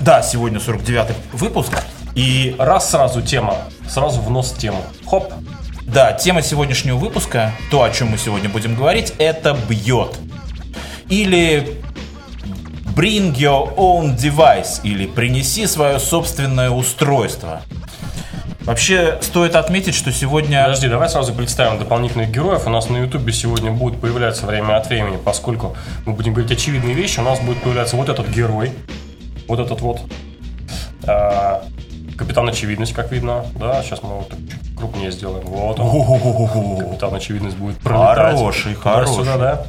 Да, сегодня 49-й выпуск. И Раз сразу тема, сразу в тему. Хоп. да, тема сегодняшнего выпуска, то, о чем мы сегодня будем говорить, это бьет. Или bring your own device, или принеси свое собственное устройство. Вообще, стоит отметить, что сегодня... Подожди, давай сразу представим дополнительных героев. У нас на Ютубе сегодня будет появляться время от времени, поскольку мы будем говорить очевидные вещи. У нас будет появляться вот этот герой, вот этот вот а, капитан очевидность, как видно. Да, сейчас мы вот чуть крупнее сделаем. Вот он. Капитан очевидность будет пролетать. Хороший, хороший. да.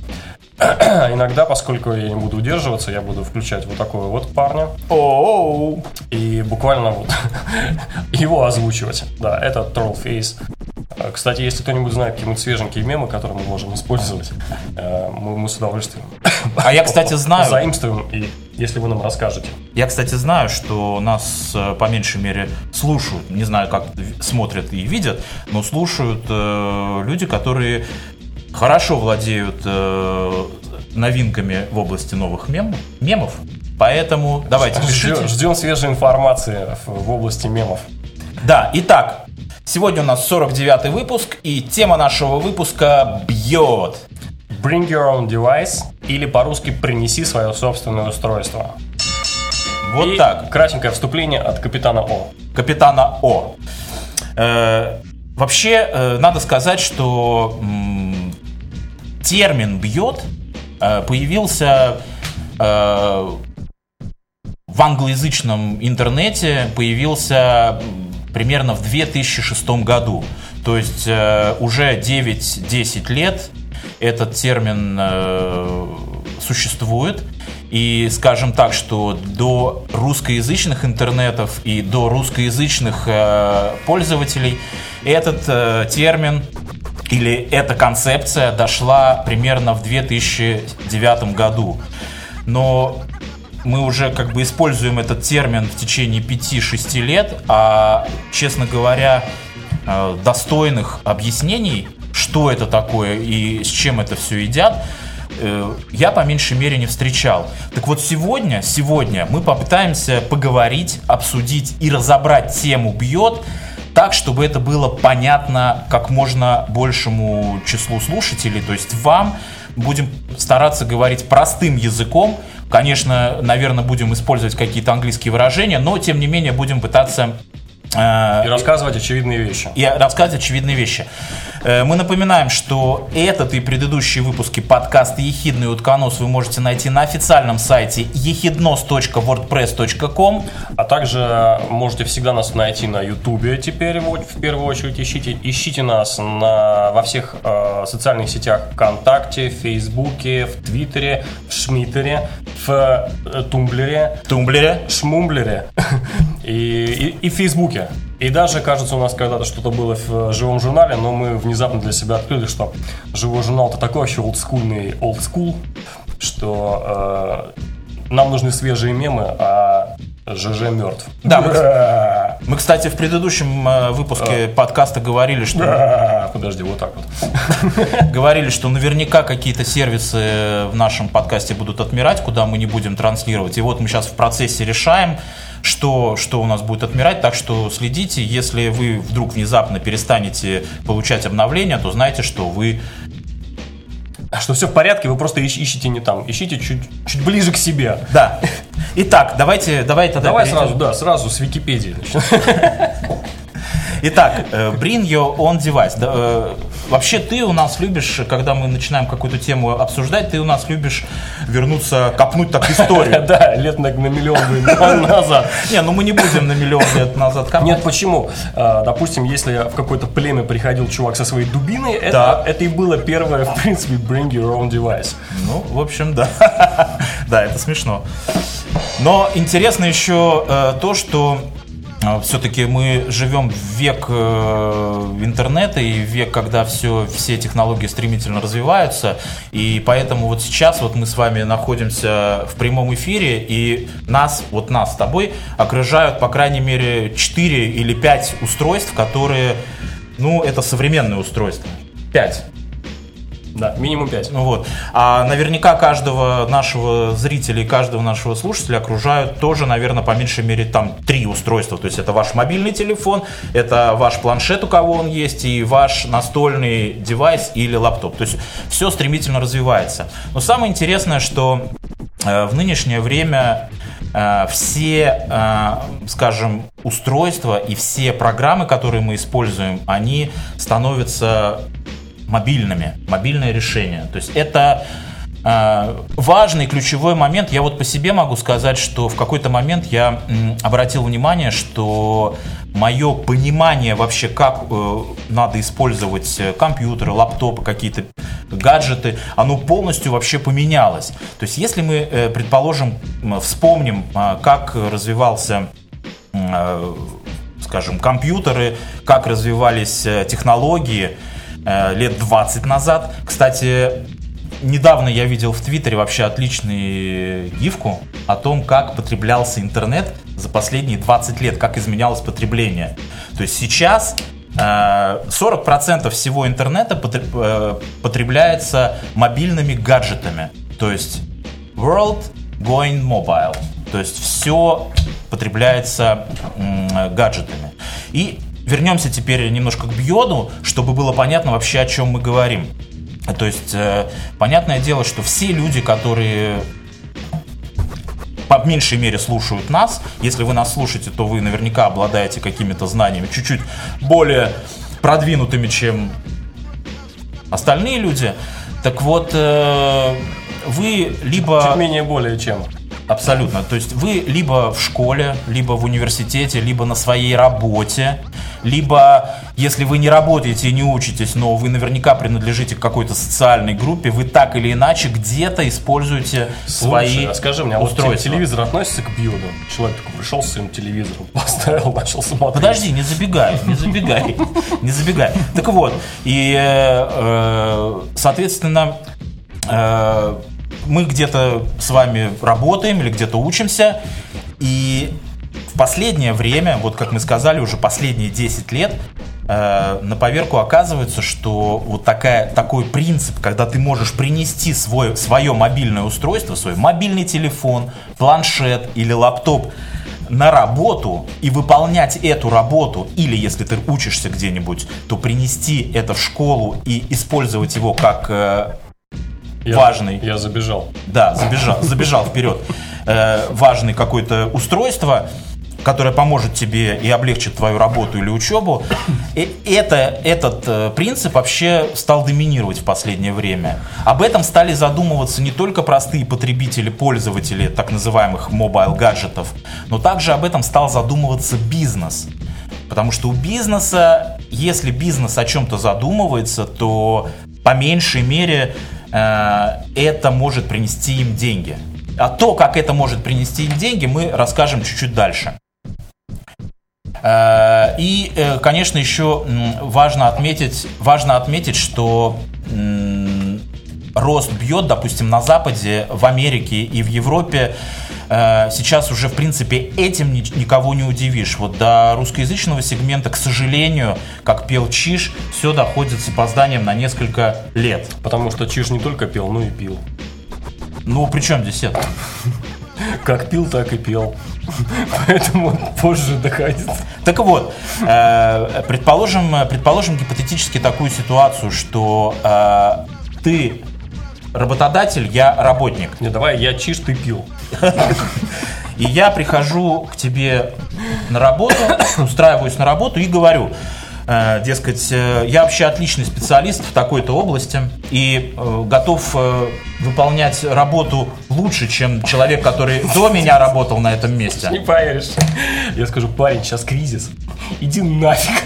Иногда, поскольку я не буду удерживаться, я буду включать вот такого вот парня Оу. и буквально вот его озвучивать. Да, это Trollface. Э, Кстати, если кто-нибудь знает какие-нибудь свеженькие мемы, которые мы можем использовать, э, мы, мы с удовольствием А я, кстати, знаю, заимствуем, и если вы нам расскажете. я, кстати, знаю, что нас э, по меньшей мере слушают, не знаю, как смотрят и видят, но слушают э, люди, которые хорошо владеют э, новинками в области новых мем, мемов. Поэтому давайте. Ждем, ждем свежей информации в области мемов. Да, итак, сегодня у нас 49-й выпуск, и тема нашего выпуска бьет. Bring your own device или по-русски принеси свое собственное устройство. Вот И так. Кратенькое вступление от капитана О. капитана О. Э, вообще, э, надо сказать, что м, термин «бьет» э, появился э, в англоязычном интернете, появился примерно в 2006 году. То есть э, уже 9-10 лет этот термин э, существует. И скажем так, что до русскоязычных интернетов и до русскоязычных э, пользователей этот э, термин или эта концепция дошла примерно в 2009 году. Но мы уже как бы используем этот термин в течение 5-6 лет, а, честно говоря, э, достойных объяснений, что это такое и с чем это все едят, э, я по меньшей мере не встречал. Так вот сегодня, сегодня мы попытаемся поговорить, обсудить и разобрать тему «бьет», так, чтобы это было понятно как можно большему числу слушателей, то есть вам будем стараться говорить простым языком. Конечно, наверное, будем использовать какие-то английские выражения, но тем не менее будем пытаться И рассказывать очевидные вещи. и рассказывать очевидные вещи. Э, Мы напоминаем, что этот и предыдущие выпуски подкаста «Ехидно и Утконос» вы можете найти на официальном сайте ehidnos.wordpress.com. А также можете всегда нас найти на Ютубе теперь, вот, в первую очередь ищите. Ищите нас на, во всех э, социальных сетях ВКонтакте, в Фейсбуке, в Твиттере, в Шмиттере, в э, Тумблере, Тумблере. Шмумблере и, и, и в Фейсбуке. И даже, кажется, у нас когда-то что-то было в э, живом журнале, но мы внезапно для себя открыли, что живой журнал-то такой вообще олдскульный олдскул, что э, нам нужны свежие мемы, а ЖЖ мертв. Да, мы- Мы, кстати, в предыдущем э, выпуске подкаста говорили, что Подожди, вот так вот. говорили, что наверняка какие-то сервисы в нашем подкасте будут отмирать, куда мы не будем транслировать. И вот мы сейчас в процессе решаем, что, что у нас будет отмирать. Так что следите. Если вы вдруг внезапно перестанете получать обновления, то знайте, что вы... Что все в порядке, вы просто ищ- ищите не там. Ищите чуть, чуть ближе к себе. Да. Итак, давайте, давай тогда Давай перейдем. сразу, да, сразу с Википедии. Итак, bring your own device. Да, э, Вообще ты у нас любишь, когда мы начинаем какую-то тему обсуждать, ты у нас любишь вернуться, копнуть так историю. Да, лет на, миллион на- назад. Не, ну мы не будем на миллион лет назад копать. Нет, почему? А, Допустим, если в какое-то племя приходил чувак со своей дубиной, это и было первое, в принципе, bring your own device. Ну, в общем, да. Да, это смешно. Но интересно еще э, то, что все-таки мы живем в век э, интернета и век, когда все, все технологии стремительно развиваются. И поэтому вот сейчас вот мы с вами находимся в прямом эфире, и нас, вот нас с тобой, окружают, по крайней мере, 4 или 5 устройств, которые, ну, это современные устройства. 5. Да, минимум 5. Ну вот. А наверняка каждого нашего зрителя и каждого нашего слушателя окружают тоже, наверное, по меньшей мере там три устройства. То есть это ваш мобильный телефон, это ваш планшет, у кого он есть, и ваш настольный девайс или лаптоп. То есть все стремительно развивается. Но самое интересное, что э, в нынешнее время э, все, э, скажем, устройства и все программы, которые мы используем, они становятся мобильными, мобильное решение. То есть это э, важный ключевой момент. Я вот по себе могу сказать, что в какой-то момент я обратил внимание, что мое понимание вообще, как э, надо использовать э, компьютеры, лаптопы, какие-то гаджеты, оно полностью вообще поменялось. То есть если мы, предположим, вспомним, как развивался скажем, компьютеры, как развивались технологии, Э, лет 20 назад. Кстати, недавно я видел в Твиттере вообще отличную гифку о том, как потреблялся интернет за последние 20 лет, как изменялось потребление. То есть сейчас 40% э, всего интернета э, потребляется мобильными гаджетами. То есть world going mobile. То есть все потребляется гаджетами. И вернемся теперь немножко к Бьоду, чтобы было понятно вообще, о чем мы говорим. То есть, э, понятное дело, что все люди, которые по меньшей мере слушают нас, если вы нас слушаете, то вы наверняка обладаете какими-то знаниями чуть-чуть более продвинутыми, чем остальные люди. Так вот, э, вы либо... Чуть менее более чем. Абсолютно. То есть вы либо в школе, либо в университете, либо на своей работе, либо если вы не работаете и не учитесь, но вы наверняка принадлежите к какой-то социальной группе, вы так или иначе где-то используете Слушай, свои а скажи мне, а вот телевизор относится к биоду? Человек такой пришел с своим телевизором, поставил, начал смотреть. Подожди, не забегай, не забегай, не забегай. Так вот, и, э, соответственно, э, мы где-то с вами работаем или где-то учимся, и в последнее время, вот как мы сказали, уже последние 10 лет, э, на поверку оказывается, что вот такая, такой принцип, когда ты можешь принести свой, свое мобильное устройство, свой мобильный телефон, планшет или лаптоп на работу и выполнять эту работу, или если ты учишься где-нибудь, то принести это в школу и использовать его как э, я, важный. Я забежал. Да, забежал, забежал вперед. Э, важный какое-то устройство, которое поможет тебе и облегчит твою работу или учебу. И это, этот э, принцип вообще стал доминировать в последнее время. Об этом стали задумываться не только простые потребители, пользователи так называемых mobile гаджетов, но также об этом стал задумываться бизнес. Потому что у бизнеса, если бизнес о чем-то задумывается, то по меньшей мере это может принести им деньги. А то, как это может принести им деньги, мы расскажем чуть-чуть дальше. Э, и, э, конечно, еще важно отметить, важно отметить, что рост бьет, допустим, на Западе, в Америке и в Европе сейчас уже, в принципе, этим никого не удивишь. Вот до русскоязычного сегмента, к сожалению, как пел Чиш, все доходит с опозданием на несколько лет. Потому что Чиш не только пел, но и пил. Ну, при чем здесь это? Как пил, так и пел. Поэтому позже доходит. Так вот, э, предположим, предположим гипотетически такую ситуацию, что э, ты работодатель, я работник. Не, давай, я чиш, ты пил. И я прихожу к тебе на работу, устраиваюсь на работу и говорю, э, дескать, э, я вообще отличный специалист в такой-то области и э, готов выполнять работу лучше, чем человек, который до меня работал на этом месте. Не поверишь. Я скажу, парень, сейчас кризис. Иди нафиг.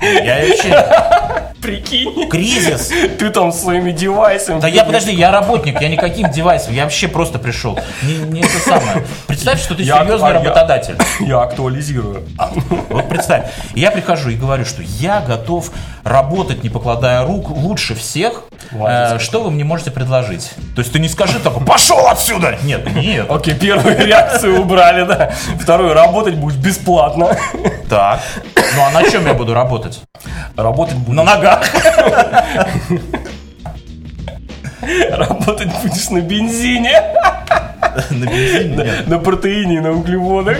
Я вообще... Прикинь. Кризис. Ты там своими девайсами. Да я, подожди, я работник, я никаким девайсом, я вообще просто пришел. Не, не это самое. Представь, что ты я, серьезный а, работодатель. Я, я актуализирую. А, вот представь. Я прихожу и говорю, что я готов работать, не покладая рук, лучше всех. Э, что вы мне можете предложить? То есть ты не скажи такой, пошел отсюда! Нет, нет. Окей, первую реакцию убрали, да. Вторую, работать будешь бесплатно. Так. Ну а на чем я буду работать? Работать. На ногах. Работать будешь на бензине, На бензине? На протеине и на углеводах.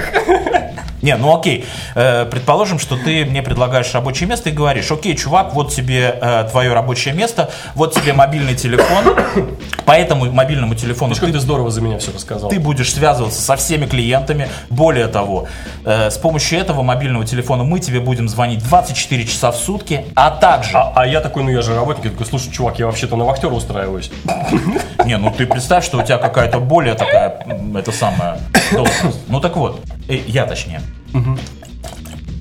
Не, ну окей. Э, предположим, что ты мне предлагаешь рабочее место и говоришь, окей, чувак, вот тебе э, твое рабочее место, вот тебе мобильный телефон. По этому мобильному телефону ты, ты здорово за меня все рассказал. ты будешь связываться со всеми клиентами. Более того, э, с помощью этого мобильного телефона мы тебе будем звонить 24 часа в сутки, а также... А, а я такой, ну я же работник, я такой, слушай, чувак, я вообще-то на вахтера устраиваюсь. Не, ну ты представь, что у тебя какая-то более такая, это самая должность. Ну так вот, я точнее.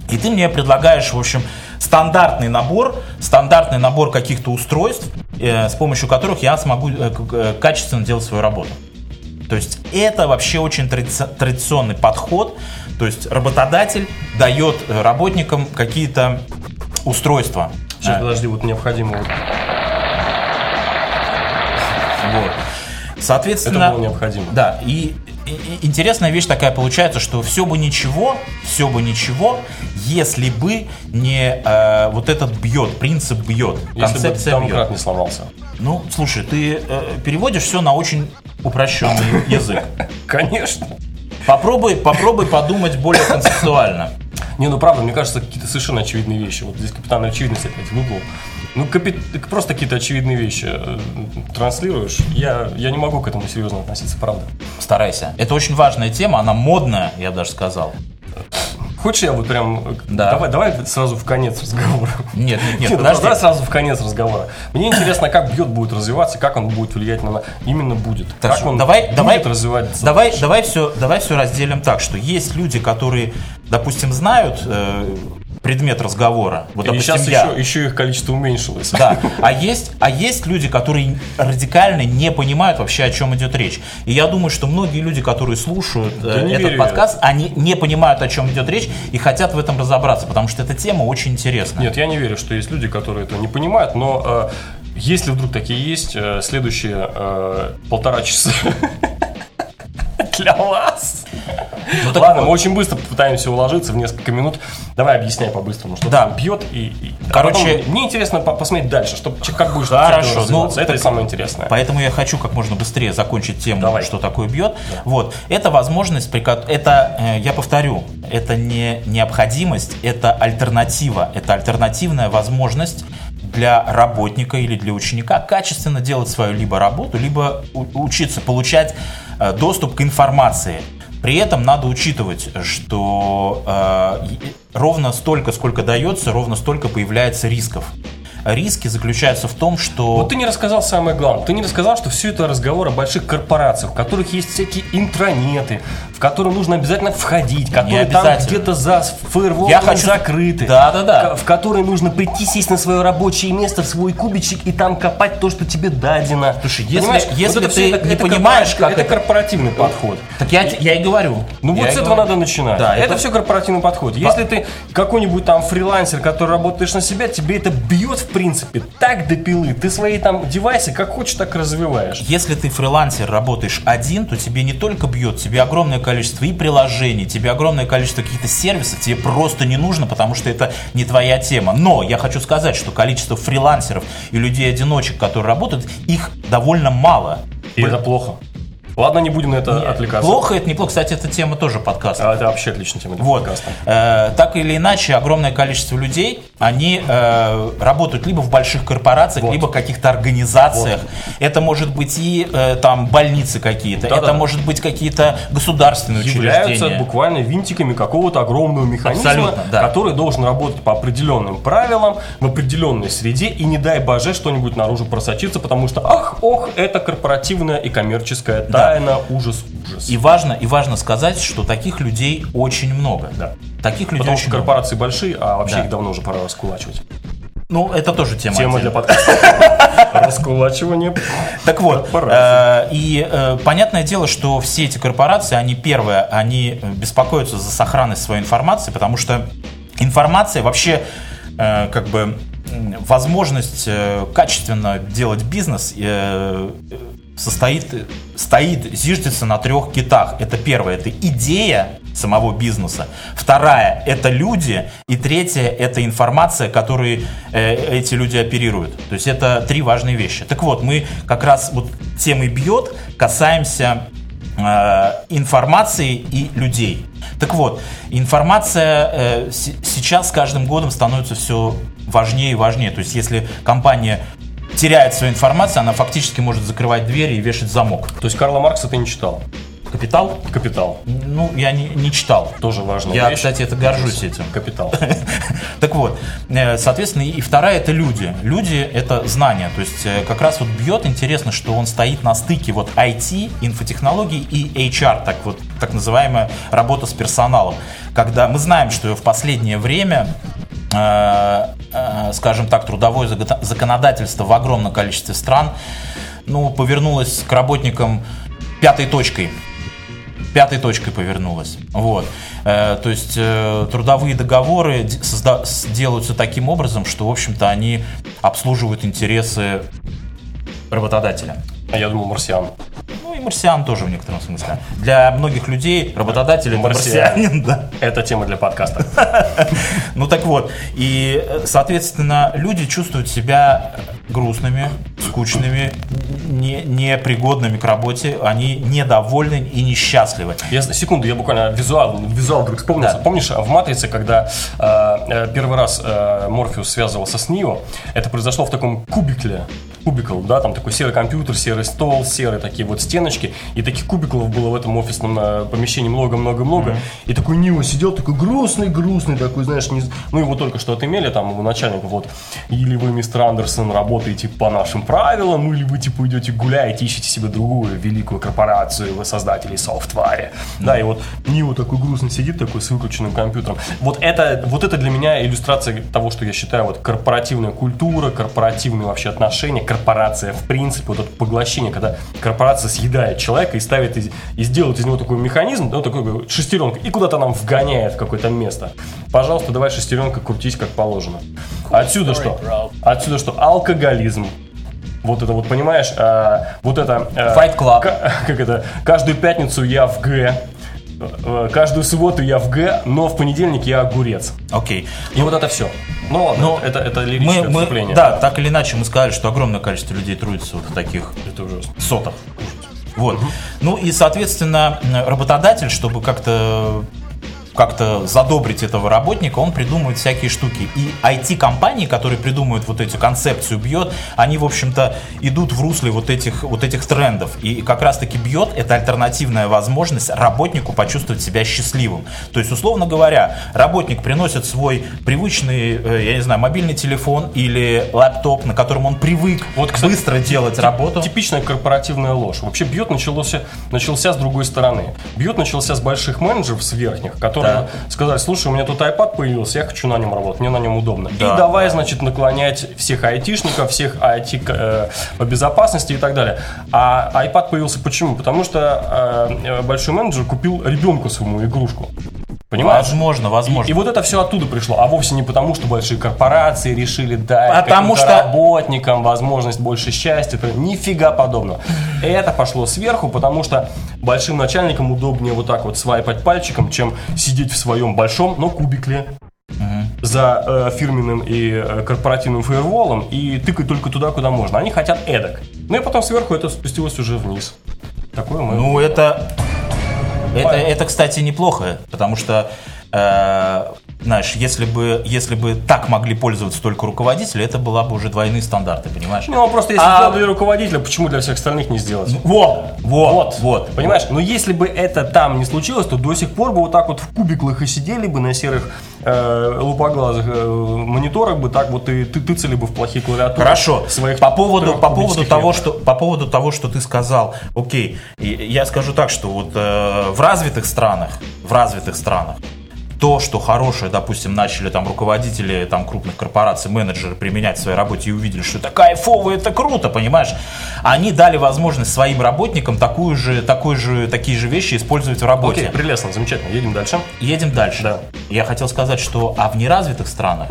И ты мне предлагаешь, в общем, стандартный набор, стандартный набор каких-то устройств, э, с помощью которых я смогу э, качественно делать свою работу. То есть это вообще очень традици- традиционный подход. То есть работодатель дает э, работникам какие-то устройства. Сейчас, подожди, вот необходимо вот Вот. Это Соответственно, было необходимо. Да, и интересная вещь такая получается, что все бы ничего, все бы ничего, если бы не э, вот этот бьет, принцип бьет, Если бы концепция домкрат бьет. не сломался. Ну, слушай, ты э, переводишь все на очень упрощенный язык. Конечно. Попробуй, попробуй подумать более концептуально. Не, ну правда, мне кажется, какие-то совершенно очевидные вещи. Вот здесь капитан очевидность опять в углу. Ну, капи- просто какие-то очевидные вещи э, транслируешь. Я, я не могу к этому серьезно относиться, правда. Старайся. Это очень важная тема, она модная, я бы даже сказал. Хочешь, я вот прям... э, Да. Давай, давай сразу в конец разговора. Нет, нет, нет, ну, подожди. Давай сразу в конец разговора. Мне интересно, как бьет будет развиваться, как он будет влиять на... Именно будет. Хорошо, Как он давай, будет давай, развиваться. давай, давай все, давай все разделим так, что есть люди, которые, допустим, знают э, предмет разговора. Вот, допустим, сейчас я. еще, еще их количество уменьшилось. Да, а есть, а есть люди, которые радикально не понимают вообще, о чем идет речь. И я думаю, что многие люди, которые слушают э, Да не этот верю подкаст, они не понимают, о чем идет речь и хотят в этом разобраться, потому что эта тема очень интересная. Нет, я не верю, что есть люди, которые этого не понимают, но э, если вдруг такие есть, э, следующие э, полтора часа для вас. Ну, так Ладно, вот. мы очень быстро попытаемся уложиться в несколько минут. Давай объясняй по-быстрому, что Да. там бьет и... и- а Короче- потом мне интересно по- посмотреть дальше, что, как будешь Хорошо, ну. Это так- самое интересное. Поэтому я хочу как можно быстрее закончить тему, Давай. что такое бьет. Вот. Это возможность, при это, э, я повторю, это не необходимость, это альтернатива. Это альтернативная возможность для работника или для ученика качественно делать свою либо работу, либо учиться получать э, доступ к информации. При этом надо учитывать, что э, ровно столько, сколько дается, ровно столько появляется рисков. Риски заключаются в том, что... Вот ты не рассказал самое главное. Ты не рассказал, что все это разговор о больших корпорациях, в которых есть всякие интранеты, в которые нужно обязательно входить, которые там где-то за фаерволом хочу- закрыты. Да-да-да. к- В которые нужно прийти, сесть на свое рабочее место, в свой кубичек и там копать то, что тебе дадено. Слушай, если- Понимаешь? если это ты всё не понимаешь, корпоратив- как это это- корпоративный подход. Так я, я и говорю. Ну Я вот с этого говорю. надо начинать. Да, это, это- все корпоративный подход. Если ты какой-нибудь там фрилансер, который работаешь на себя, тебе это бьет в принципе так до пилы. Ты свои там девайсы как хочешь, так развиваешь. Если ты фрилансер, работаешь один, то тебе не только бьет, тебе огромное количество и приложений, тебе огромное количество каких-то сервисов, тебе просто не нужно, потому что это не твоя тема. Но я хочу сказать, что количество фрилансеров и людей-одиночек, которые работают, их довольно мало. И это плохо. Ладно, не будем на это отвлекаться. Плохо это неплохо. Кстати, это тема тоже подкаста. А, это вообще отличная тема для Вот. подкаста. Э, так или иначе, огромное количество людей, они э, работают либо в больших корпорациях, Вот. либо в каких-то организациях. Это может быть и э, там больницы какие-то, Да-да. это может быть какие-то государственные являются учреждения. буквально винтиками какого-то огромного механизма, Абсолютно, да. который должен работать по определенным правилам, в определенной среде, и не дай боже что-нибудь наружу просочиться, потому что, ах, ох, это корпоративная и коммерческая тайна, ужас, ужас. И важно, и важно сказать, что таких людей очень много. Да. Таких людей Потому очень что много. корпорации большие, а вообще Да. их давно уже пора раскулачивать. Ну, это тоже тема. Тема для подкаста. Раскулачивание. Так вот, э, и э, понятное дело, что все эти корпорации, они первое, они беспокоятся за сохранность своей информации, потому что информация вообще э, как бы возможность качественно делать бизнес состоит, стоит, зиждется на трех китах. Это первое, это идея самого бизнеса. Вторая, это люди. И третья, это информация, которой э, эти люди оперируют. То есть это три важные вещи. Так вот, мы как раз вот темой бьет касаемся э, информации и людей. Так вот, информация э, с- сейчас с каждым годом становится все важнее и важнее. То есть если компания теряет свою информацию, она фактически может закрывать двери и вешать замок. То есть Карла Маркса ты не читал? Капитал? Капитал. Ну, я не, не читал. Тоже важная Я, вещь. кстати, это горжусь этим. Капитал. Так вот, э, соответственно, и вторая это люди. Люди это знания. То есть э, как раз вот бьет интересно, что он стоит на стыке вот IT, инфотехнологий и HR, так вот так называемая работа с персоналом. Когда мы знаем, что в последнее время скажем так, трудовое законодательство в огромном количестве стран, ну, повернулось к работникам пятой точкой пятой точкой повернулась. Вот. Э, то есть э, трудовые договоры делаются таким образом, что, в общем-то, они обслуживают интересы работодателя. А я думал, марсиан. И марсиан тоже в некотором смысле. Для многих людей работодатель это Марсианин. марсианин, да. Это тема для подкаста. Ну так вот, и, э, соответственно, люди чувствуют себя грустными, скучными, не, непригодными к работе, они недовольны и несчастливы. Я, секунду, я буквально визуал, визуал вдруг вспомнился. Да. Помнишь, в «Матрице», когда э, э, первый раз э, Морфеус связывался с Нио, это произошло в таком кубикле, кубикл, да, там такой серый компьютер, серый стол, серые такие вот стеночки, и таких кубиклов было в этом офисном э, помещении много-много-много, и такой Нио сидел такой грустный-грустный, такой, знаешь, не... ну его только что отымели, там его начальник, вот, или вы, мистер Андерсон, работаете по нашим правилам, или вы, типа, идете гуляете, ищете себе другую великую корпорацию, вы создатели софтваре, да, и вот Нио такой грустный сидит, такой с выключенным компьютером. Вот это, вот это для меня иллюстрация того, что я считаю, вот корпоративная культура, корпоративные вообще отношения, корпорация в принципе, вот это поглощение, когда корпорация съедает человека и ставит из, и сделает из него такой механизм, ну, такой шестеренка, и куда-то нам вгоняет в какое-то место. Пожалуйста, давай шестеренка крутись как положено. Отсюда что? Отсюда что? Алкоголизм. Вот это вот, понимаешь, а, вот это... а, Fight Club. ка- как это? Каждую пятницу я в Г, э, каждую субботу я в Г, но в понедельник я огурец. Окей. И вот это все. Ну ладно, Но это, это Мы, лирическое мы, отступление. да, так или иначе, мы сказали, что огромное количество людей трудится вот в таких Это ужасно. сотах. Вот. Ну и, соответственно, работодатель, чтобы как-то как-то задобрить этого работника, он придумывает всякие штуки. И IT-компании, которые придумывают вот эту концепцию бьет, они, в общем-то, идут в русле вот этих, вот этих трендов. И как раз-таки бьет – это альтернативная возможность работнику почувствовать себя счастливым. То есть, условно говоря, работник приносит свой привычный, э, я не знаю, мобильный телефон или лаптоп, на котором он привык Вот, кстати, быстро делать работу. Типичная корпоративная ложь. Вообще бьет начался, начался с другой стороны. Бьет начался с больших менеджеров, с верхних, которые Да. сказали, слушай, у меня тут iPad появился, я хочу на нем работать, мне на нем удобно. Да. И давай, значит, наклонять всех айтишников, всех IT э, по безопасности и так далее. А iPad появился почему? Потому что э, большой менеджер купил ребенку своему игрушку. Понимаешь? Возможно, возможно. И, и вот это все оттуда пришло, а вовсе не потому, что большие корпорации решили дать Потому что- работникам возможность больше счастья. Это нифига подобного. Это пошло сверху, потому что большим начальникам удобнее вот так вот свайпать пальчиком, чем сидеть в своем большом, но кубикле за э, фирменным и э, корпоративным фаерволом и тыкать только туда, куда можно. Они хотят эдак. Ну и потом сверху это спустилось уже вниз. Такое мы... Ну, это, это, это, кстати, неплохо, потому что, э, знаешь, если бы, если бы так могли пользоваться только руководители, это была бы уже двойные стандарты, понимаешь? Ну, просто если А- для руководителя, почему для всех остальных не сделать? Вот, вот, вот. Понимаешь? Но если бы это там не случилось, то до сих пор бы вот так вот в кубиклах и сидели бы на серых э, лупоглазых э, мониторах бы так вот и ты тыцали бы в плохие клавиатуры. Хорошо. Своих по поводу, по поводу того, что по поводу того, что ты сказал, окей, я скажу так, что вот э, в развитых странах, в развитых странах то, что хорошее, допустим, начали там руководители там крупных корпораций, менеджеры применять в своей работе и увидели, что это кайфово, это круто, понимаешь? Они дали возможность своим работникам такую же, такой же, такие же вещи использовать в работе. Окей, прелестно, замечательно. Едем дальше. Едем дальше. Да. Я хотел сказать, что а в неразвитых странах,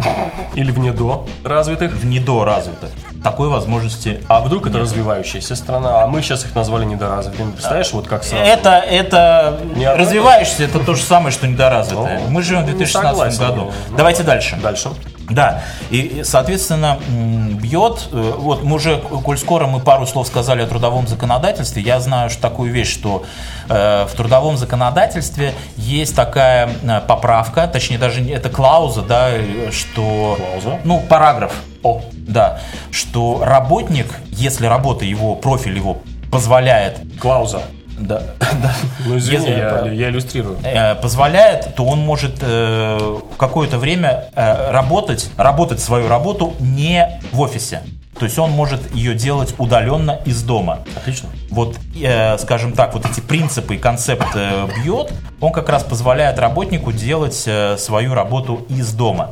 Или в недо развитых. в недоразвитых, такой возможности. А вдруг это развивающаяся страна, а мы сейчас их назвали недоразвитыми. Представляешь, вот как сразу. Это, это развиваешься, это то же самое, что недоразвитое. Ну, Мы живем в ну, 2016 согласен. году. Ну, Давайте дальше. Дальше. Да, и, соответственно, бьет, э, вот мы уже, коль скоро мы пару слов сказали о трудовом законодательстве, я знаю что такую вещь, что э, в трудовом законодательстве есть такая э, поправка, точнее даже не- это клауза, да, что... Клауза? Ну, параграф, О, да, что работник, если работа его, профиль его позволяет, Клауза. Да, да, Ну извини, Если- я, я иллюстрирую. э, позволяет, то он может э, какое-то время э, работать, работать свою работу не в офисе. То есть он может ее делать удаленно из дома. Отлично. Вот, э, скажем так, вот эти принципы и концепт э, бьет, он как раз позволяет работнику делать э, свою работу из дома.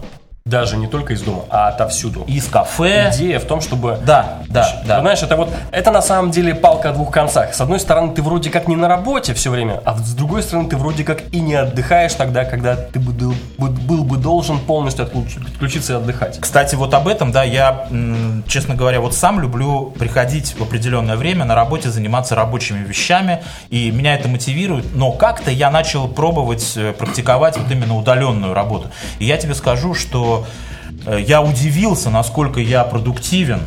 Даже не только из дома, а отовсюду. Из кафе. Идея в том, чтобы Да, да, да. Знаешь, это вот, это на самом деле палка о двух концах. С одной стороны, ты вроде как не на работе все время, а с другой стороны, ты вроде как и не отдыхаешь тогда, когда ты бы дыл- бы- был бы должен полностью отключ- отключиться и отдыхать. Кстати, вот об этом, да, я, честно говоря, вот сам люблю приходить в определенное время на работе, заниматься рабочими вещами, и меня это мотивирует, но как-то я начал пробовать э, практиковать вот именно удаленную работу. И я тебе скажу, что э, я удивился, насколько я продуктивен,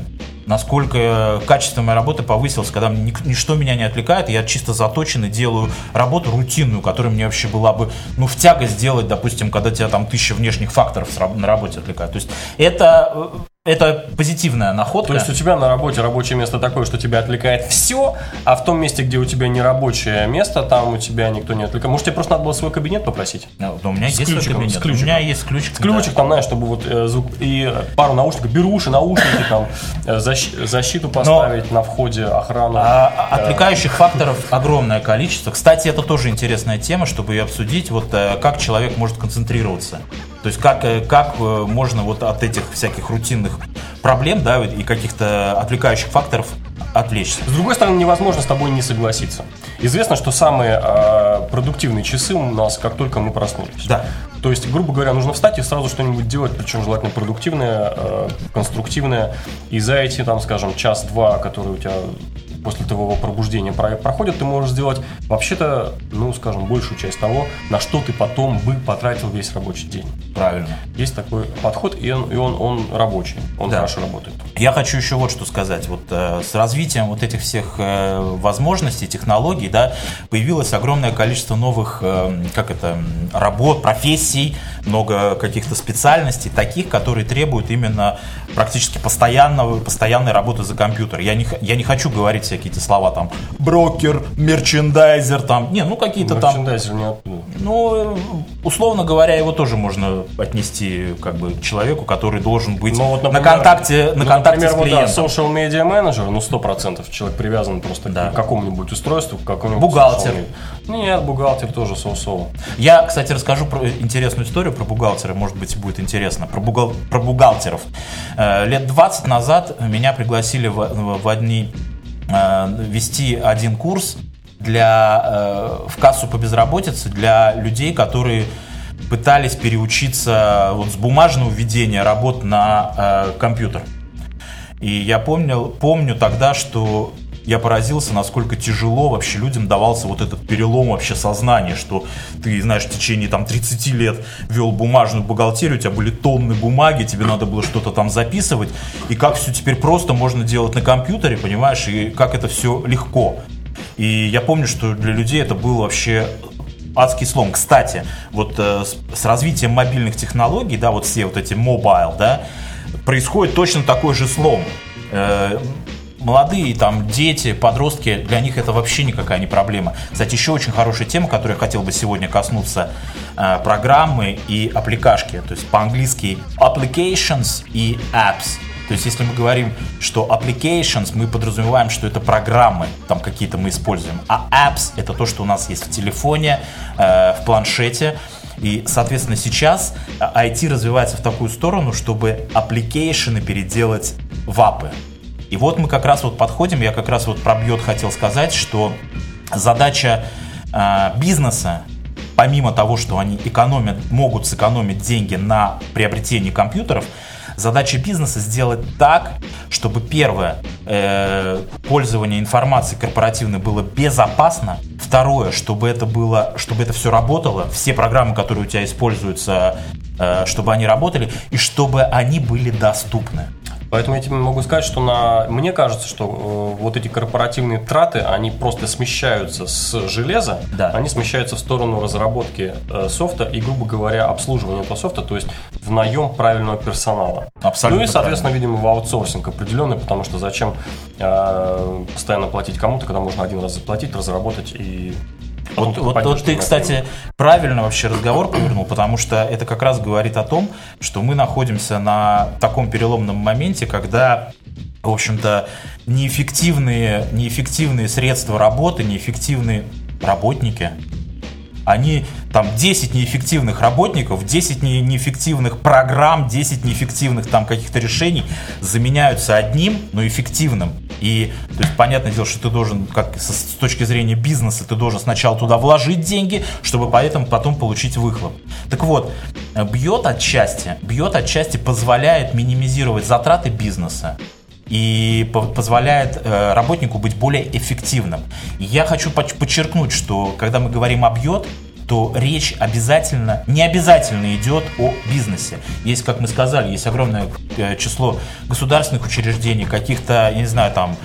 насколько э, качество моей работы повысилось, когда ничто меня не отвлекает, я чисто заточен и делаю работу рутинную, которая мне вообще была бы, ну, в тягость делать, допустим, когда тебя там тысяча внешних факторов на работе отвлекают. То есть это, э, это позитивная находка. То есть у тебя на работе рабочее место такое, что тебя отвлекает все, а в том месте, где у тебя не рабочее место, там у тебя никто не отвлекает. Может, тебе просто надо было свой кабинет попросить? Ну, у меня С есть свой ключиком, кабинет. с ключиком. У меня есть ключик. Ключик там, знаешь, чтобы вот э, звук и пару наушников, беруши, наушники там, э, защ- защиту поставить на входе, охрану. А, а отвлекающих факторов огромное количество. Кстати, это тоже интересная тема, чтобы ее обсудить. Вот э, как человек может концентрироваться. То есть как, э, как э, можно вот от этих всяких рутинных проблем, да, и каких-то отвлекающих факторов отвлечься. С другой стороны, невозможно с тобой не согласиться. Известно, что самые э, продуктивные часы у нас, как только мы проснулись. Да. То есть, грубо говоря, нужно встать и сразу что-нибудь делать, причем желательно продуктивное, э, конструктивное. И за эти, там, скажем, час-два, которые у тебя после твоего пробуждения про- проходят, ты можешь сделать вообще-то, ну, скажем, большую часть того, на что ты потом бы потратил весь рабочий день. Правильно. Есть такой подход, и он, и он, он рабочий, он Да. хорошо работает. Я хочу еще вот что сказать. Вот э, с развитием вот этих всех э, возможностей, технологий, да, появилось огромное количество новых, э, как это, работ, профессий, много каких-то специальностей, таких, которые требуют именно практически постоянного, постоянной работы за компьютер. Я не, я не хочу говорить всякие эти слова там брокер, мерчендайзер, там, не, ну какие-то там Мерчендайзер не оттуда. ну, условно говоря, его тоже можно отнести как бы к человеку, который должен быть Ну, вот, на например, контакте, на ну, контакте например, с вот, да, клиентом. social media менеджер, ну, сто процентов человек привязан просто Да. к какому-нибудь устройству, к какому-нибудь Бухгалтер. Нет, бухгалтер тоже соу-соу. Я, кстати, расскажу про интересную историю про бухгалтера, может быть, будет интересно, про, бухгал- про бухгалтеров. Э, Лет 20 назад меня пригласили в, в одни э, вести один курс для, э, в кассу по безработице для людей, которые пытались переучиться вот с бумажного введения работ на э, компьютер. И я помнил, помню тогда, что я поразился, насколько тяжело вообще людям давался вот этот перелом вообще сознания, что ты, знаешь, в течение там 30 лет вел бумажную бухгалтерию, у тебя были тонны бумаги, тебе надо было что-то там записывать, и как все теперь просто можно делать на компьютере, понимаешь, и как это все легко. И я помню, что для людей это был вообще адский слом. Кстати, вот э, с, с развитием мобильных технологий, да, вот все вот эти mobile, да, происходит точно такой же слом. Э, молодые там дети, подростки, для них это вообще никакая не проблема. Кстати, еще очень хорошая тема, которую я хотел бы сегодня коснуться, э, программы и аппликашки, то есть по-английски applications и apps. То есть, если мы говорим, что applications, мы подразумеваем, что это программы, там какие-то мы используем, а apps это то, что у нас есть в телефоне, э, в планшете. И, соответственно, сейчас э, IT развивается в такую сторону, чтобы application ы переделать в app ы. И вот мы как раз вот подходим, я как раз вот про BYOD хотел сказать, что задача э, бизнеса, помимо того, что они экономят, могут сэкономить деньги на приобретении компьютеров, Задача бизнеса сделать так, чтобы первое, э, пользование информацией корпоративной было безопасно. Второе, чтобы это было, чтобы это все работало, все программы, которые у тебя используются, э, чтобы они работали и чтобы они были доступны. Поэтому я тебе могу сказать, что на... мне кажется, что э, вот эти корпоративные траты, они просто смещаются с железа, Да. они смещаются в сторону разработки э, софта и, грубо говоря, обслуживания этого софта, то есть в наем правильного персонала. Абсолютно Ну и, соответственно, видимо, в аутсорсинг определенный, потому что зачем э, постоянно платить кому-то, когда можно один раз заплатить, разработать и... Вот, вот, вот ты, кстати, правильно вообще разговор повернул, потому что это как раз говорит о том, что мы находимся на таком переломном моменте, когда, в общем-то, неэффективные, неэффективные средства работы, неэффективные работники, они там 10 неэффективных работников, 10 не- неэффективных программ, 10 неэффективных там каких-то решений заменяются одним, но эффективным. И то есть понятное дело, что ты должен, как с, с точки зрения бизнеса, ты должен сначала туда вложить деньги, чтобы поэтому потом получить выхлоп. Так вот, э, бьет отчасти, бьет отчасти позволяет минимизировать затраты бизнеса и по- позволяет э, работнику быть более эффективным. Я хочу подчеркнуть, что когда мы говорим «объет», то речь обязательно, не обязательно идет о бизнесе. Есть, как мы сказали, есть огромное э, число государственных учреждений, каких-то, я не знаю, там,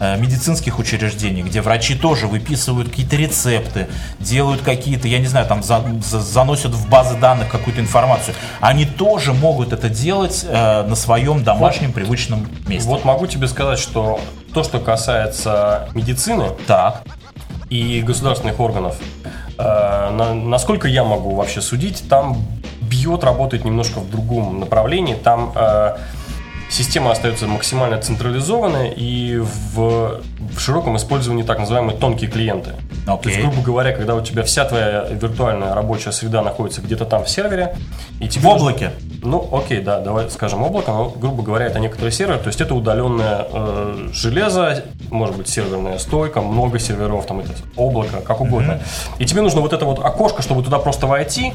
э, медицинских учреждений, где врачи тоже выписывают какие-то рецепты, делают какие-то, я не знаю, там за- за- заносят в базы данных какую-то информацию. Они тоже могут это делать э, на своем домашнем привычном месте. Вот могу тебе сказать, что то, что касается медицины Так. и государственных органов, э, на- насколько я могу вообще судить, там бьет работает немножко в другом направлении. Там э, система остается максимально централизованная и в, в широком использовании так называемые тонкие клиенты. То есть, грубо говоря, когда у тебя вся твоя виртуальная рабочая среда находится где-то там в сервере, и тебе В облаке. Ну, окей, да, давай скажем облако, но, грубо говоря, это некоторые серверы, то есть это удаленное э, железо, может быть, серверная стойка, много серверов, там это облако, как угодно. И тебе нужно вот это вот окошко, чтобы туда просто войти,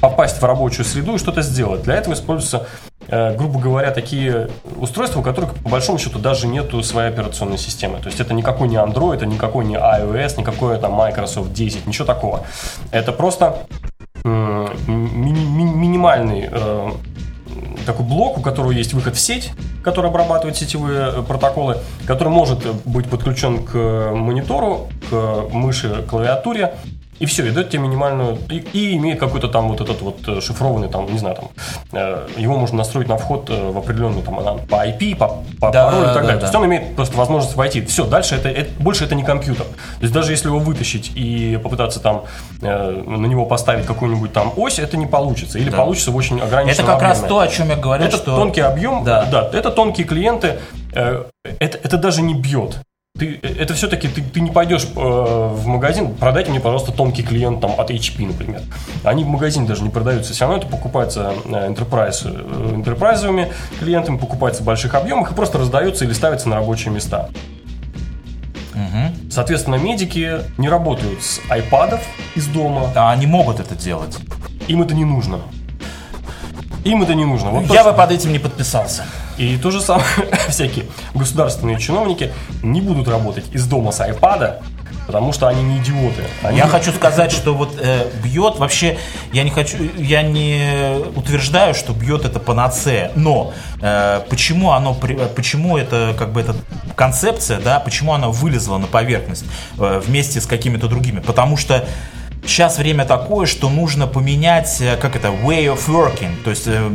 попасть в рабочую среду и что-то сделать. Для этого используются, э, грубо говоря, такие устройства, у которых, по большому счету, даже нету своей операционной системы. То есть это никакой не Android, это никакой не iOS, никакой там Microsoft 10, ничего такого. Это просто м, мини- ми- минимальный э, такой блок, у которого есть выход в сеть, который обрабатывает сетевые э, протоколы, который может э, быть подключен к э, монитору, к мыши, клавиатуре, и все, и дает тебе минимальную, и, и имеет какой-то там вот этот вот э, шифрованный, там, не знаю, там, э, его можно настроить на вход э, в определенный, там, по IP, по, по Да, паролю и да, так да, далее. да. То есть он имеет просто возможность войти. Все, дальше это, это- больше это не компьютер. То есть даже если его вытащить и попытаться там э, на него поставить какую-нибудь там ось, это не получится. Или Да. получится в очень Это ограниченном как раз объеме. то, о чем я говорю, Это что... тонкий объем, Да. да. это тонкие клиенты, э, это, это даже не бьет. Ты, это все-таки ты, ты не пойдешь э, в магазин, продайте мне, пожалуйста, тонкий клиент там, от HP, например. Они в магазине даже не продаются. Все равно это покупается э, enterprise, э, enterprise клиентами, покупается в больших объемах и просто раздается или ставится на рабочие места. Мгм. Соответственно, медики не работают с айпадов из дома. А они могут это делать. Им это не нужно. Им это не нужно. Вот я что- бы под этим не подписался. И то же самое всякие государственные чиновники не будут работать из дома с айпада, потому что они не идиоты. Они Я хочу сказать, что вот э, бьет вообще, я не хочу, я не утверждаю, что бьет это панацея, но э, почему оно, э, почему это как бы эта концепция, да, почему она вылезла на поверхность э, вместе с какими-то другими, потому что Сейчас время такое, что нужно поменять, э, как это, way of working, то есть э,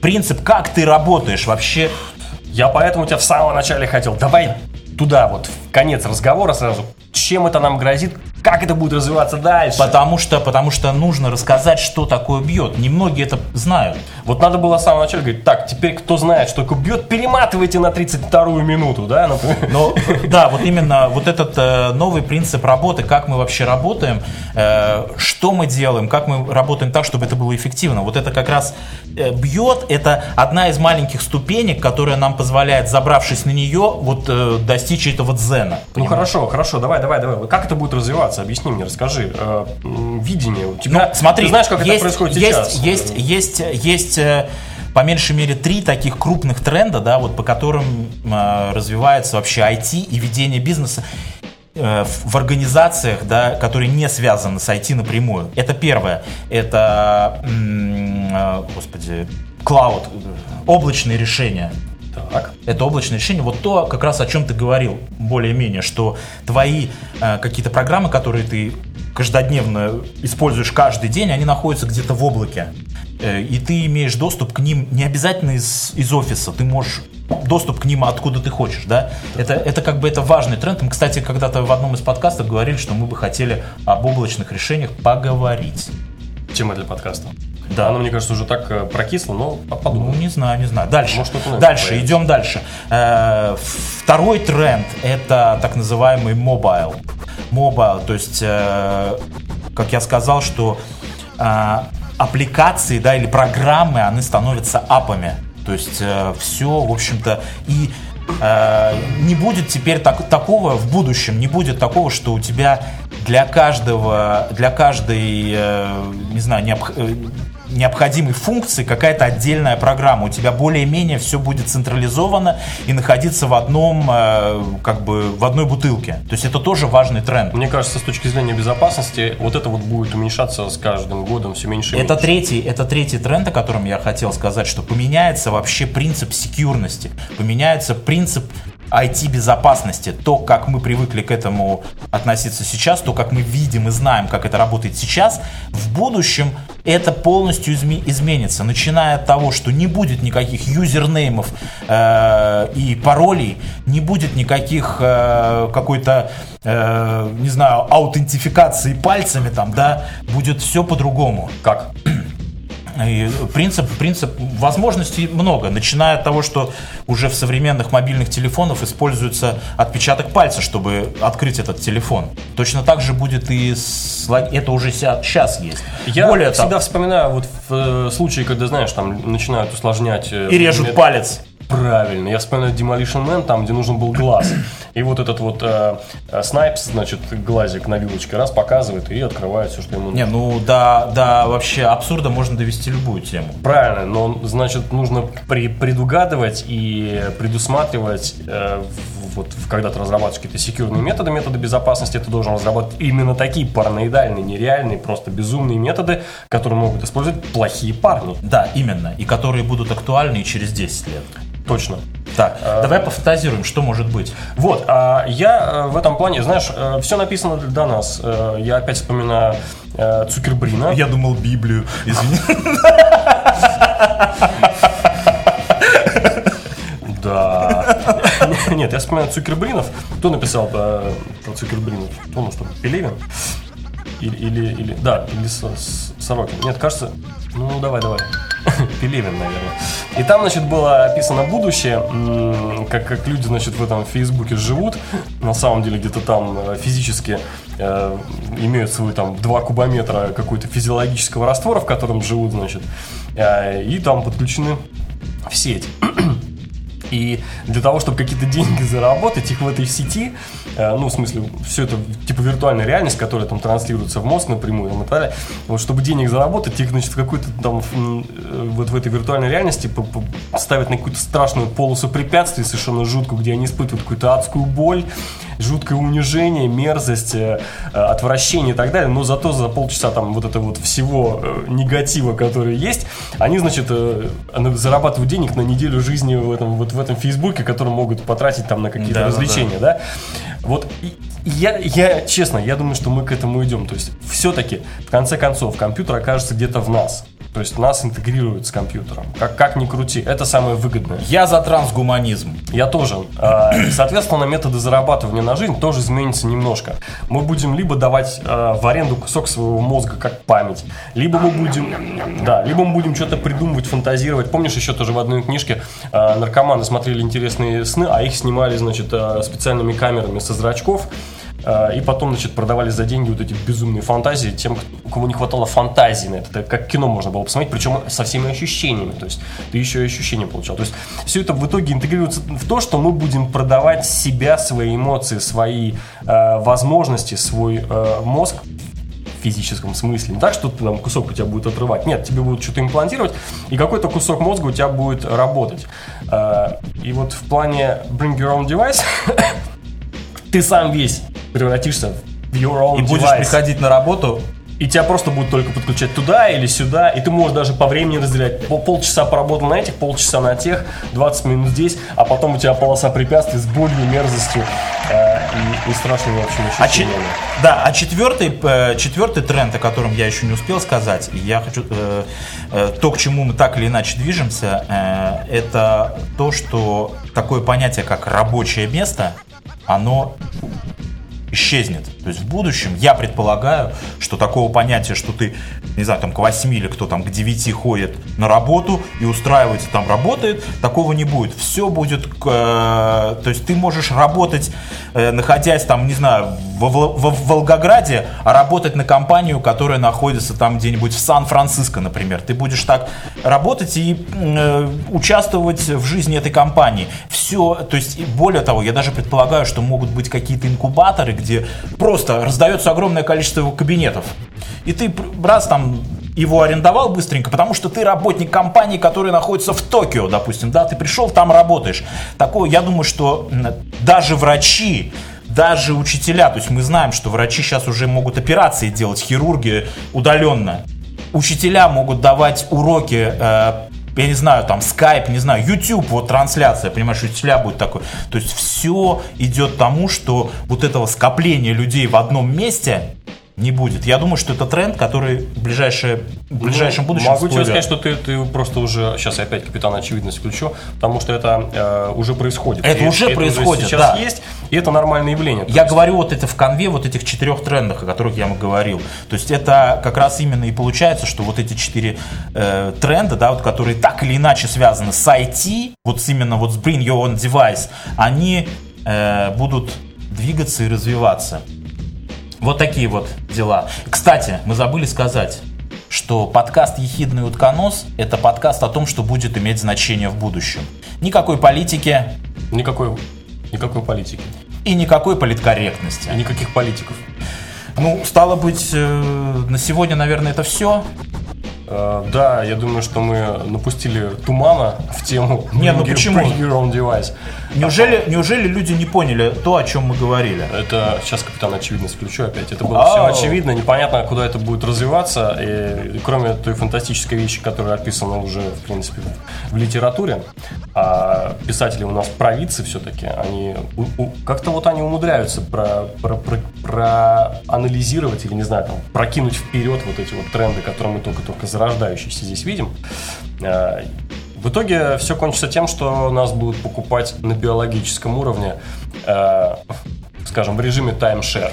принцип, как ты работаешь вообще. Я поэтому тебя в самом начале хотел. Давай туда вот, в конец разговора сразу. Чем это нам грозит? Как это будет развиваться дальше? Потому что, потому что нужно рассказать, что такое бьет. Немногие это знают. Вот надо было с самого начала говорить, так, теперь кто знает, что такое бьет, перематывайте на 32-ю минуту, да, например. Но да, вот именно вот этот э, новый принцип работы, как мы вообще работаем, э, что мы делаем, как мы работаем так, чтобы это было эффективно. Вот это как раз э, бьет, это одна из маленьких ступенек, которая нам позволяет, забравшись на нее, вот э, достичь этого дзена. Ну понимаешь? хорошо, хорошо, давай, давай, давай. Как это будет развиваться? Объясни мне, расскажи. Э, видение у тебя. Ну, смотри, ты знаешь, как есть, это происходит есть, сейчас? Есть, есть, есть, э, по меньшей мере три таких крупных тренда, да, вот по которым э, развивается вообще IT и ведение бизнеса э, в организациях, да, которые не связаны с IT напрямую. Это первое. Это, э, господи, клауд, облачные решения. Так. Это облачное решение. Вот то, как раз о чем ты говорил, более-менее, что твои э, какие-то программы, которые ты каждодневно используешь каждый день, они находятся где-то в облаке. Э, и ты имеешь доступ к ним не обязательно из, из офиса, ты можешь доступ к ним откуда ты хочешь, да? Это, это как бы это важный тренд. Мы, кстати, когда-то в одном из подкастов говорили, что мы бы хотели об облачных решениях поговорить. Тема для подкаста. Да. Она, мне кажется, уже так э, прокисла, но Ну, подумай. не знаю, не знаю. Дальше. Может, дальше, появится. идем дальше. Э, Второй тренд – это так называемый mobile. Mobile, то есть, э, как я сказал, что аппликации, да, или программы, они становятся app ами. То есть, все, в общем-то, и э, не будет теперь так- такого в будущем, не будет такого, что у тебя для каждого, для каждой, э, не знаю, необх- необходимой функции какая-то отдельная программа. У тебя более-менее все будет централизовано и находиться в одном, э, как бы, в одной бутылке. То есть это тоже важный тренд. Мне кажется, с точки зрения безопасности, вот это вот будет уменьшаться с каждым годом все меньше и Это меньше. третий, это третий тренд, о котором я хотел сказать, что поменяется вообще принцип секьюрности, поменяется принцип IT-безопасности, то, как мы привыкли к этому относиться сейчас, то, как мы видим и знаем, как это работает сейчас, в будущем это полностью изме- изменится, начиная от того, что не будет никаких юзернеймов э, и паролей, не будет никаких э, какой-то, э, не знаю, аутентификации пальцами там, да, будет все по-другому. Как? И принцип, принцип возможностей много, начиная от того, что уже в современных мобильных телефонах используется отпечаток пальца, чтобы открыть этот телефон. Точно так же будет и с... это уже сейчас есть. Я Более всегда того, вспоминаю вот в э, случае, когда, знаешь, там начинают усложнять... э, и режут палец. Правильно. Я вспоминаю Demolition Man, там, где нужен был глаз. И вот этот вот э, э, снайпс, значит, глазик на вилочке раз показывает и открывает все, что ему нужно. Не, ну да, да, вообще абсурда можно довести любую тему. Правильно, но значит нужно при- предугадывать и предусматривать, э, вот когда ты разрабатываешь какие-то секьюрные методы, методы безопасности, ты должен разрабатывать именно такие параноидальные, нереальные, просто безумные методы, которые могут использовать плохие парни. Да, именно. И которые будут актуальны и через 10 лет. Точно. Так, давай пофантазируем, что может быть. Вот, а я э, в этом плане, знаешь, все написано для нас. Э, Я опять вспоминаю э, Цукербрина. Я думал Библию, извини. Да. Нет, я вспоминаю Цукербринов. Кто написал э, про Цукербринов? Помню, что Пелевин? Или, или, или- да, или Сорокин. Нет, кажется, ну давай, давай. Пелевин, наверное. И там, значит, было описано будущее, как, как люди, значит, в этом Фейсбуке живут. На самом деле где-то там э, физически э, имеют свой там 2 кубометра какой-то физиологического раствора, в котором живут, значит, э, и там подключены в сеть. И для того, чтобы какие-то деньги заработать, их в этой сети, э, ну, в смысле, все это типа виртуальная реальность, которая там транслируется в мозг напрямую там, и так далее, вот чтобы денег заработать, их, значит, в какой-то там, э, вот в этой виртуальной реальности ставят на какую-то страшную полосу препятствий, совершенно жуткую, где они испытывают какую-то адскую боль, жуткое унижение, мерзость, э, отвращение и так далее, но зато за полчаса там вот это вот всего негатива, который есть, они, значит, на- зарабатывают денег на неделю жизни в этом, вот в этом Фейсбуке, который могут потратить там на какие-то Да, да, развлечения, да. Вот и- и я, я, честно, я думаю, что мы к этому идем. То есть, все-таки, в конце концов, компьютер окажется где-то в нас. То есть, нас интегрируют с компьютером. Как, как ни крути, это самое выгодное. Я за трансгуманизм. Я тоже. А, Соответственно, методы зарабатывания на жизнь тоже изменятся немножко. Мы будем либо давать а, в аренду кусок своего мозга как память, либо мы будем, да, либо мы будем что-то придумывать, фантазировать. Помнишь, еще тоже в одной книжке а, наркоманы смотрели интересные сны, а их снимали, значит, специальными камерами со зрачков. А, И потом, значит, продавали за деньги вот эти безумные фантазии тем, у кого не хватало фантазии на это. Это как кино можно было посмотреть, причем со всеми ощущениями. То есть ты еще и ощущения получал. То есть все это в итоге интегрируется в то, что мы будем продавать себя, свои эмоции, свои э, возможности, свой э, мозг физическом смысле. Не так, что ты там кусок у тебя будет отрывать. Нет, тебе будут что-то имплантировать, и какой-то кусок мозга у тебя будет работать. И вот в плане Bring Your Own Device ты сам весь превратишься в your own И будешь device. приходить на работу И тебя просто будут только подключать туда или сюда, и ты можешь даже по времени разделять. Пол- полчаса поработал на этих, полчаса на тех, 20 минут здесь, а потом у тебя полоса препятствий с болью, мерзостью э, и, и страшными, в общем, А че- ощущениями. Да, а четвертый, э, четвертый тренд, о котором я еще не успел сказать, и я хочу э, э, то, к чему мы так или иначе движемся, э, это то, что такое понятие, как рабочее место, оно исчезнет. То есть в будущем я предполагаю, что такого понятия, что ты, не знаю, там к 8 или кто там к 9 ходит на работу и устраивается там работает, такого не будет. Все будет, э, то есть ты можешь работать, э, находясь там, не знаю, Вол- во- в Волгограде, а работать на компанию, которая находится там где-нибудь в Сан-Франциско, например. Ты будешь так работать и э, участвовать в жизни этой компании. Все, то есть, более того, я даже предполагаю, что могут быть какие-то инкубаторы, где просто раздается огромное количество его кабинетов. И ты раз там его арендовал быстренько, потому что ты работник компании, которая находится в Токио, допустим, да, ты пришел, там работаешь. Такое, я думаю, что даже врачи, даже учителя, то есть мы знаем, что врачи сейчас уже могут операции делать, хирурги удаленно. Учителя могут давать уроки, э, я не знаю, там, скайп, не знаю, YouTube, вот трансляция, понимаешь, учителя будет такой. То есть все идет тому, что вот этого скопления людей в одном месте не будет. Я думаю, что это тренд, который в, ближайшее, в ближайшем Ну, будущем Могу тебе сказать, что ты, ты просто уже... Сейчас я опять капитан очевидность включу, потому что это э, уже происходит. Это И уже происходит, сейчас да. есть, и это нормальное явление. Я есть- говорю вот это в конве вот этих четырех трендах, о которых я вам говорил. То есть это как раз именно и получается, что вот эти четыре э, тренда, да, вот, которые так или иначе связаны с IT, вот именно вот с Bring Your Own Device, они э, будут двигаться и развиваться. Вот такие вот дела. Кстати, мы забыли сказать, что подкаст «Ехидный утконос» — это подкаст о том, что будет иметь значение в будущем. Никакой политики Никакой, никакой политики. и никакой политкорректности. И никаких политиков. Ну, стало быть, э, на сегодня, наверное, это все. Э, Да, я думаю, что мы напустили тумана в тему Не, ну почему? Your Own Device. Неужели, неужели люди не поняли то, о чем мы говорили? Это сейчас капитан очевидность включу опять. Это было все очевидно, непонятно, куда это будет развиваться. И, кроме той фантастической вещи, которая описана уже, в принципе, в литературе, а писатели у нас провидцы все-таки, они как-то вот они умудряются про, про, про- проанализировать или, не знаю, там, прокинуть вперед вот эти вот тренды, которые мы только-только зарождающиеся здесь видим. А, В итоге все кончится тем, что нас будут покупать на биологическом уровне, э, скажем, в режиме таймшер.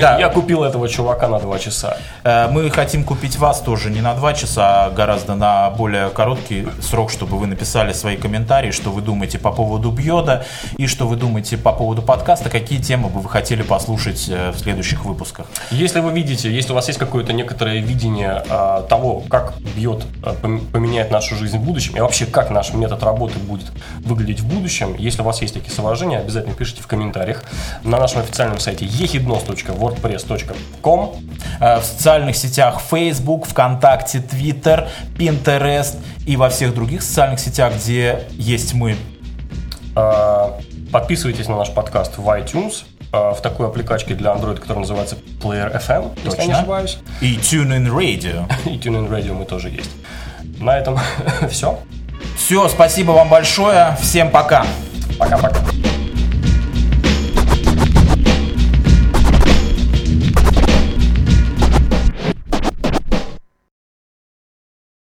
Да. Я купил этого чувака на два часа. Э, Мы хотим купить вас тоже не на 2 часа, а гораздо на более короткий срок, чтобы вы написали свои комментарии, что вы думаете по поводу Бьода и что вы думаете по поводу подкаста, какие темы бы вы хотели послушать э, в следующих выпусках. Если вы видите, если у вас есть какое-то некоторое видение а, того, как пом- поменяет нашу жизнь в будущем, и вообще как наш метод работы будет выглядеть в будущем, если у вас есть такие соображения, обязательно пишите в комментариях на нашем официальном сайте ehidnos.wordpress.com. Э, В социальных сетях Facebook, ВКонтакте, Twitter, Pinterest и во всех других социальных сетях, где есть мы. А, Подписывайтесь на наш подкаст в iTunes, а, в такой аппликачке для Android, которая называется Player FM, если я не Точно. ошибаюсь. И TuneIn Radio. И TuneIn Radio мы тоже есть. На этом все. Все, спасибо вам большое. Всем пока. Пока-пока.